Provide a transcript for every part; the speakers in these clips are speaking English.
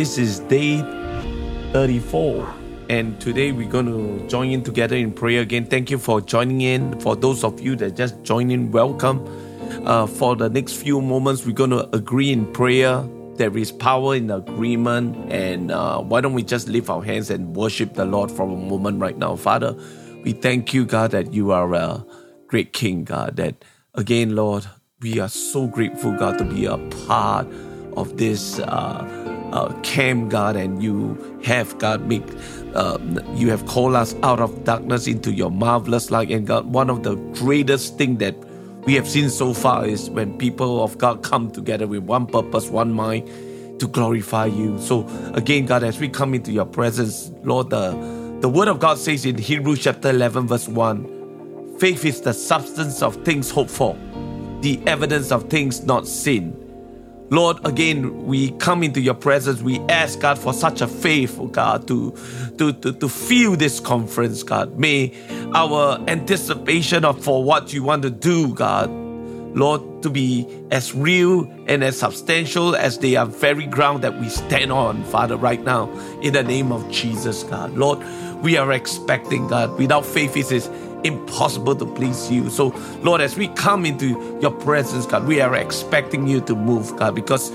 This is day 34. And today we're going to join in together in prayer again. Thank you for joining in. For those of you that just joined in, welcome. Uh, for the next few moments, we're going to agree in prayer. There is power in agreement. And uh, why don't we just lift our hands and worship the Lord for a moment right now? Father, we thank you, God, that you are a great King, God. That again, Lord, we are so grateful, God, to be a part of this uh, uh, camp, God, and you have, God, make uh, you have called us out of darkness into your marvelous light. And God, one of the greatest thing that we have seen so far is when people of God come together with one purpose, one mind to glorify you. So again, God, as we come into your presence, Lord, the, the word of God says in Hebrews chapter 11, verse 1, faith is the substance of things hoped for, the evidence of things not seen. Lord, again, we come into your presence. We ask God for such a faith, oh God, to, to, to, to feel this conference, God. May our anticipation of for what you want to do, God, Lord, to be as real and as substantial as the very ground that we stand on, Father, right now, in the name of Jesus, God. Lord, we are expecting, God. Without faith, it is impossible to please you. So, Lord, as we come into your presence, God, we are expecting you to move, God, because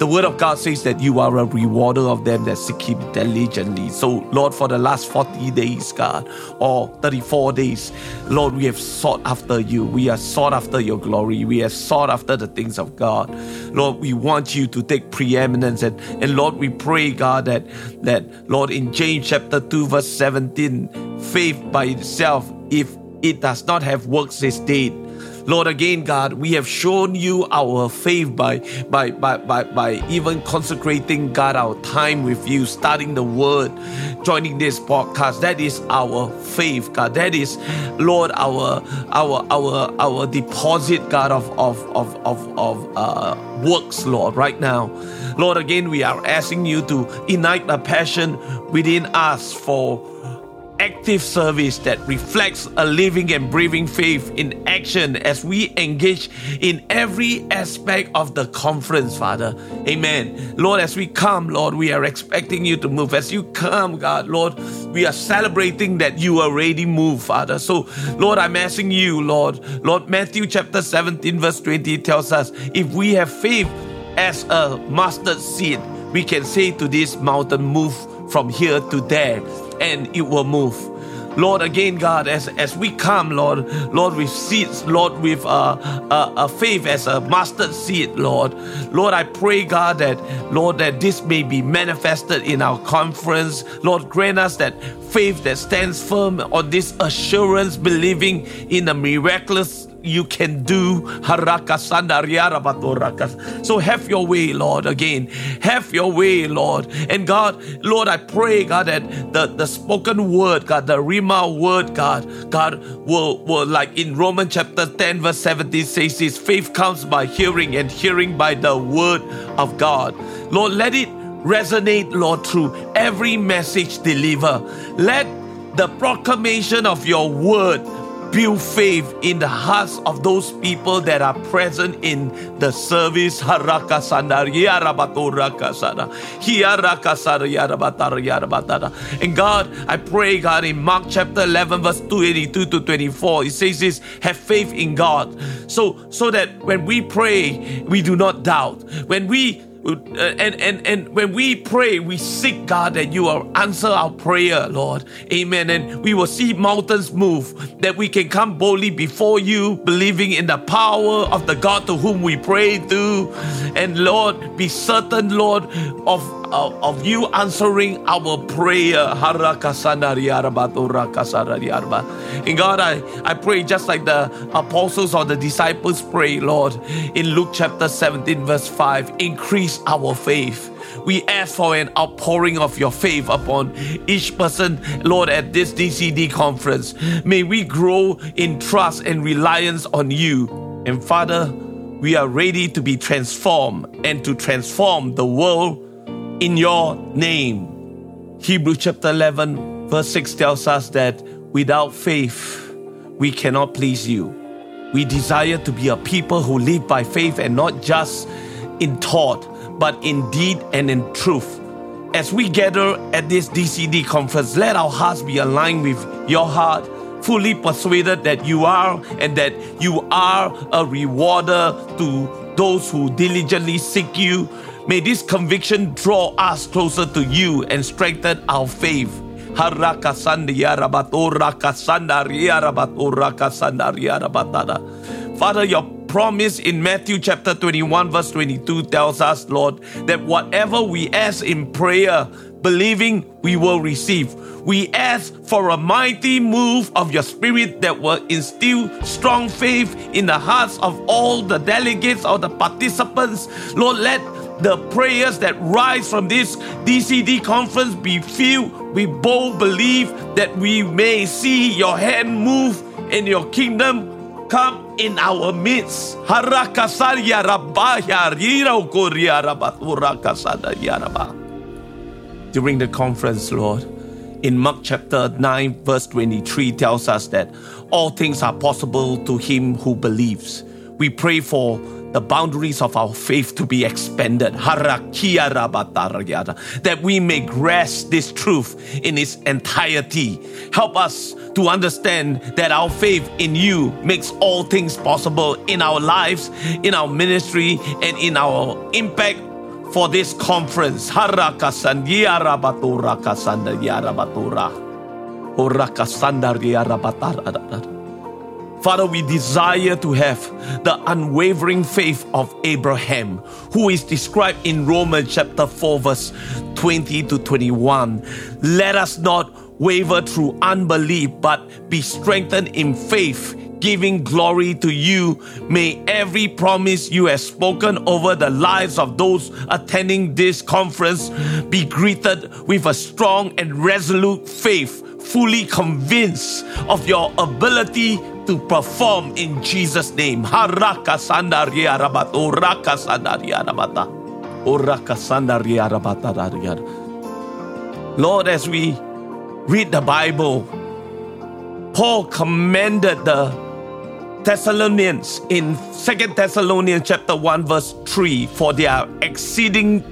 the word of God says that you are a rewarder of them that seek him diligently. So, Lord, for the last 40 days, God, or 34 days, Lord, we have sought after you. We are sought after your glory. We have sought after the things of God. Lord, we want you to take preeminence. And, and Lord, we pray, God, that, that, Lord, in James chapter 2, verse 17, faith by itself, if it does not have works, is dead. Lord, again, God, we have shown you our faith by, by, by, by, by even consecrating, God, our time with you, studying the word, joining this podcast. That is our faith, God. That is, Lord, our our our our deposit, God, of of of of, of uh, works, Lord, right now. Lord, again, we are asking you to ignite a passion within us for active service that reflects a living and breathing faith in action as we engage in every aspect of the conference, Father. Amen. Lord, as we come, Lord, we are expecting you to move. As you come, God, Lord, we are celebrating that you already moved, Father. So, Lord, I'm asking you, Lord, Lord, Matthew chapter 17, verse 20 tells us if we have faith as a mustard seed, we can say to this mountain, move from here to there and it will move. Lord, again, God, as, as we come, Lord, Lord, with seeds, Lord, with uh, uh, a faith as a mustard seed, Lord. Lord, I pray, God, that, Lord, that this may be manifested in our conference. Lord, grant us that faith that stands firm on this assurance, believing in the miraculous you can do. So have your way, Lord, again. Have your way, Lord. And God, Lord, I pray, God, that the, the spoken word, God, the Rhema word, God, God will, will like in Romans chapter 10, verse 17 says this faith comes by hearing and hearing by the word of God. Lord, let it resonate, Lord, through every message deliver. Let the proclamation of your word build faith in the hearts of those people that are present in the service. And God, I pray, God, in Mark chapter 11, verse 282 to 24, it says this have faith in God. So, so that when we pray, we do not doubt. When we Uh, and, and, and when we pray, we seek God that you will answer our prayer, Lord. Amen. And we will see mountains move, that we can come boldly before you, believing in the power of the God to whom we pray to. And Lord, be certain, Lord, of, of, of you answering our prayer. And God, I, I pray just like the apostles or the disciples pray, Lord, in Luke chapter 17, verse 5, increase our faith. We ask for an outpouring of your faith upon each person, Lord, at this DCD conference. May we grow in trust and reliance on you. And Father, we are ready to be transformed and to transform the world in your name. Hebrews chapter 11, verse 6 tells us that without faith, we cannot please you. We desire to be a people who live by faith and not just in thought, but in deed and in truth. as we gather at this DCD conference, let our hearts be aligned with your heart, fully persuaded that you are and that you are a rewarder to those who diligently seek you. May this conviction draw us closer to you and strengthen our faith. Father, your promise in Matthew chapter 21, verse 22 tells us, Lord, that whatever we ask in prayer, believing we will receive. We ask for a mighty move of your spirit that will instill strong faith in the hearts of all the delegates or the participants. Lord, let the prayers that rise from this DCD conference be filled with bold belief that we may see your hand move and your kingdom come in our midst. During the conference, Lord, in Mark chapter 9, verse 23 tells us that all things are possible to him who believes. We pray for the boundaries of our faith to be expanded. That we may grasp this truth in its entirety. Help us to understand that our faith in you makes all things possible in our lives, in our ministry, and in our impact for this conference. Father, we desire to have the unwavering faith of Abraham, who is described in Romans chapter 4, verse 20 to 21. Let us not waver through unbelief, but be strengthened in faith, giving glory to you. May every promise you have spoken over the lives of those attending this conference be greeted with a strong and resolute faith, fully convinced of your ability to perform in Jesus' name. Haraka sandaria rabat, oraka sandaria rabata, oraka sandaria rabata Lord, as we read the Bible, Paul commended the Thessalonians in Second Thessalonians chapter 1 verse 3 for their exceeding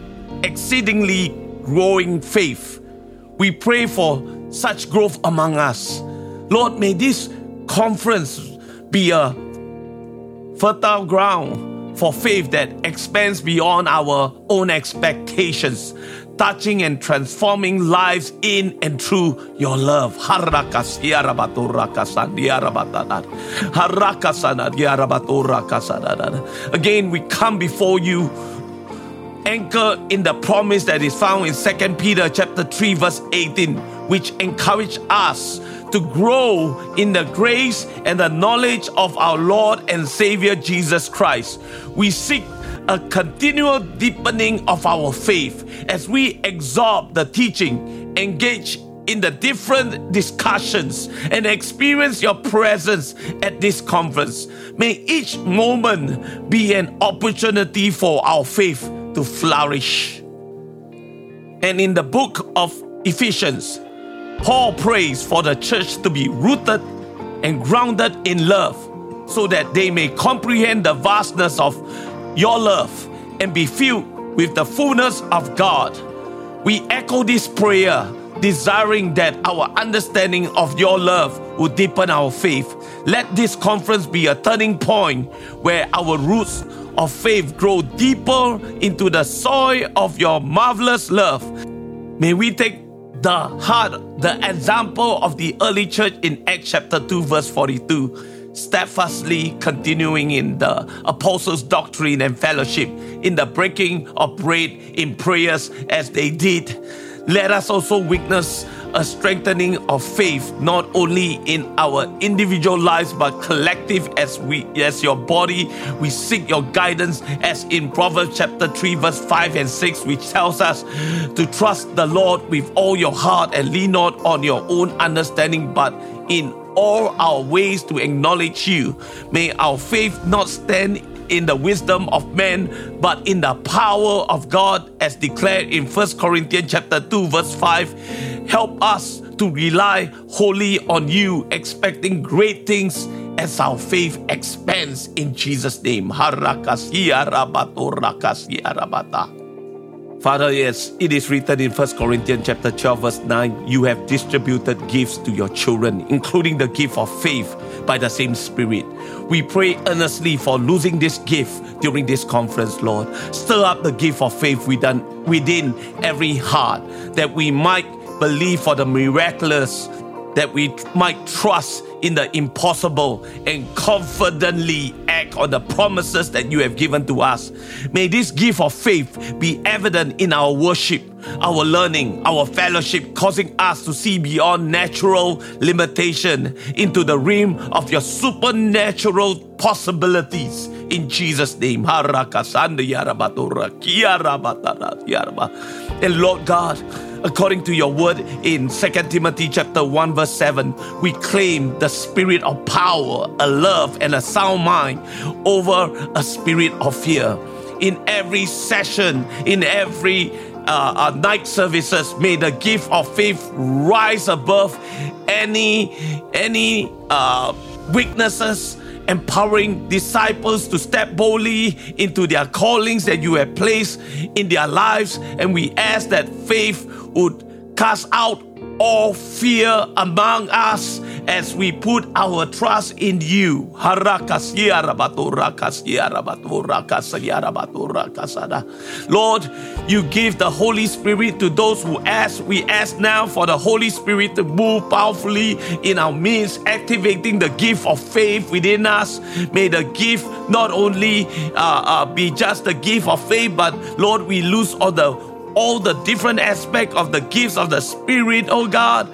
exceedingly growing faith. We pray for such growth among us. Lord, may this conference be a fertile ground for faith that expands beyond our own expectations, touching and transforming lives in and through your love. Again, we come before you anchor in the promise that is found in 2 Peter chapter 3 verse 18 which encourage us to grow in the grace and the knowledge of our Lord and Savior Jesus Christ. We seek a continual deepening of our faith as we absorb the teaching, engage in the different discussions, and experience your presence at this conference. May each moment be an opportunity for our faith to flourish. And in the book of Ephesians, Paul prays for the church to be rooted and grounded in love so that they may comprehend the vastness of your love and be filled with the fullness of God. We echo this prayer, desiring that our understanding of your love will deepen our faith. Let this conference be a turning point where our roots of faith grow deeper into the soil of your marvelous love. May we take the heart, the example of the early church in Acts chapter 2, verse 42, steadfastly continuing in the apostles' doctrine and fellowship, in the breaking of bread, in prayers as they did. Let us also witness a strengthening of faith not only in our individual lives but collective as we as your body. We seek your guidance as in Proverbs chapter 3 verse 5 and 6 which tells us to trust the Lord with all your heart and lean not on your own understanding but in all our ways to acknowledge you. May our faith not stand in the wisdom of men, but in the power of God, as declared in 1 Corinthians chapter 2, verse 5. Help us to rely wholly on you, expecting great things as our faith expands in Jesus' name. Father, yes, it is written in 1 Corinthians chapter 12, verse 9, you have distributed gifts to your children, including the gift of faith by the same Spirit. We pray earnestly for losing this gift during this conference, Lord. Stir up the gift of faith within, within every heart that we might believe for the miraculous, that we might trust in the impossible and confidently act on the promises that you have given to us. May this gift of faith be evident in our worship, our learning, our fellowship, causing us to see beyond natural limitation into the realm of your supernatural possibilities. In Jesus' name. And Lord God, according to your word in 2 Timothy chapter 1 verse 7 we claim the spirit of power a love and a sound mind over a spirit of fear in every session in every uh, uh, night services may the gift of faith rise above any any uh, weaknesses empowering disciples to step boldly into their callings that you have placed in their lives. And we ask that faith would cast out all fear among us as we put our trust in you. Lord, you give the Holy Spirit to those who ask. We ask now for the Holy Spirit to move powerfully in our midst, activating the gift of faith within us. May the gift not only uh, uh, be just the gift of faith, but Lord, we lose all the all the different aspects of the gifts of the Spirit, oh God.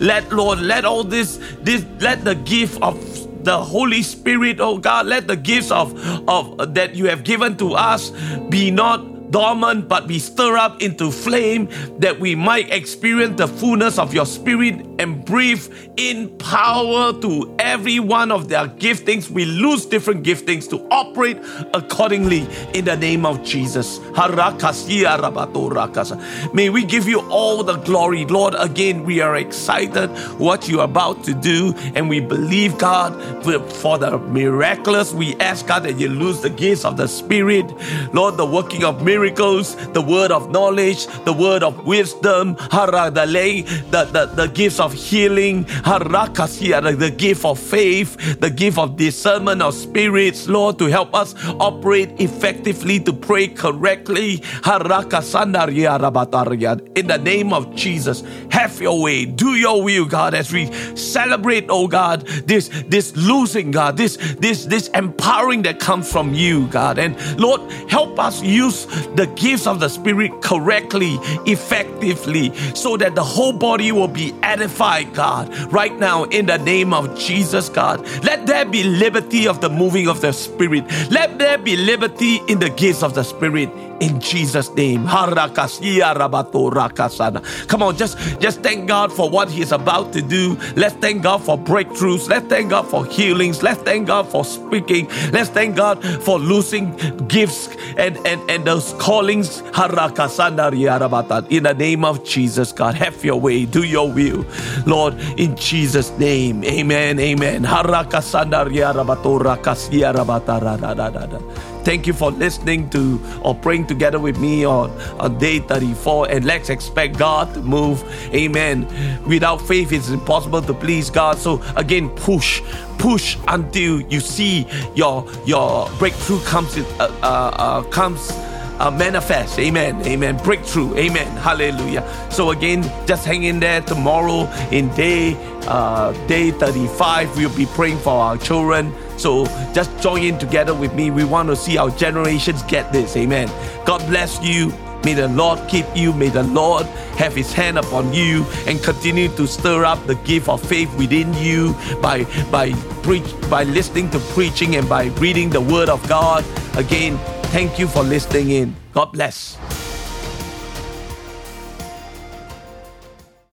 Let Lord, let all this, this, let the gift of the Holy Spirit, oh God, let the gifts of, of that you have given to us be not dormant, but be stirred up into flame that we might experience the fullness of your spirit and breathe in power to every one of their giftings. We lose different giftings to operate accordingly in the name of Jesus. May we give you all the glory. Lord, again, we are excited what you are about to do, and we believe, God, for the miraculous. We ask, God, that you lose the gifts of the Spirit. Lord, the working of miracles miracles, the word of knowledge, the word of wisdom, the, the, the gifts of healing, the gift of faith, the gift of discernment of spirits, Lord, to help us operate effectively, to pray correctly. In the name of Jesus, have your way, do your will, God, as we celebrate, oh God, this this losing, God, this this this empowering that comes from you, God. And Lord, help us use the gifts of the Spirit correctly, effectively, so that the whole body will be edified, God. Right now, in the name of Jesus, God, let there be liberty of the moving of the Spirit. Let there be liberty in the gifts of the Spirit in Jesus' name. Come on, just, just thank God for what He is about to do. Let's thank God for breakthroughs. Let's thank God for healings. Let's thank God for speaking. Let's thank God for losing gifts and, and, and those callings. In the name of Jesus, God, have your way. Do your will. Lord, in Jesus' name. Amen. Amen. Thank you for listening to or praying together with me on, on day 34. And let's expect God to move. Amen. Without faith, it's impossible to please God. So again, push, push until you see your your breakthrough comes uh, uh, uh, comes. Uh, manifest. Amen. Amen. Breakthrough. Amen. Hallelujah. So again, just hang in there tomorrow in day uh, day 35. We'll be praying for our children. So just join in together with me. We want to see our generations get this. Amen. God bless you. May the Lord keep you. May the Lord have his hand upon you and continue to stir up the gift of faith within you by by preach by listening to preaching and by reading the word of God. Again, thank you for listening in. God bless.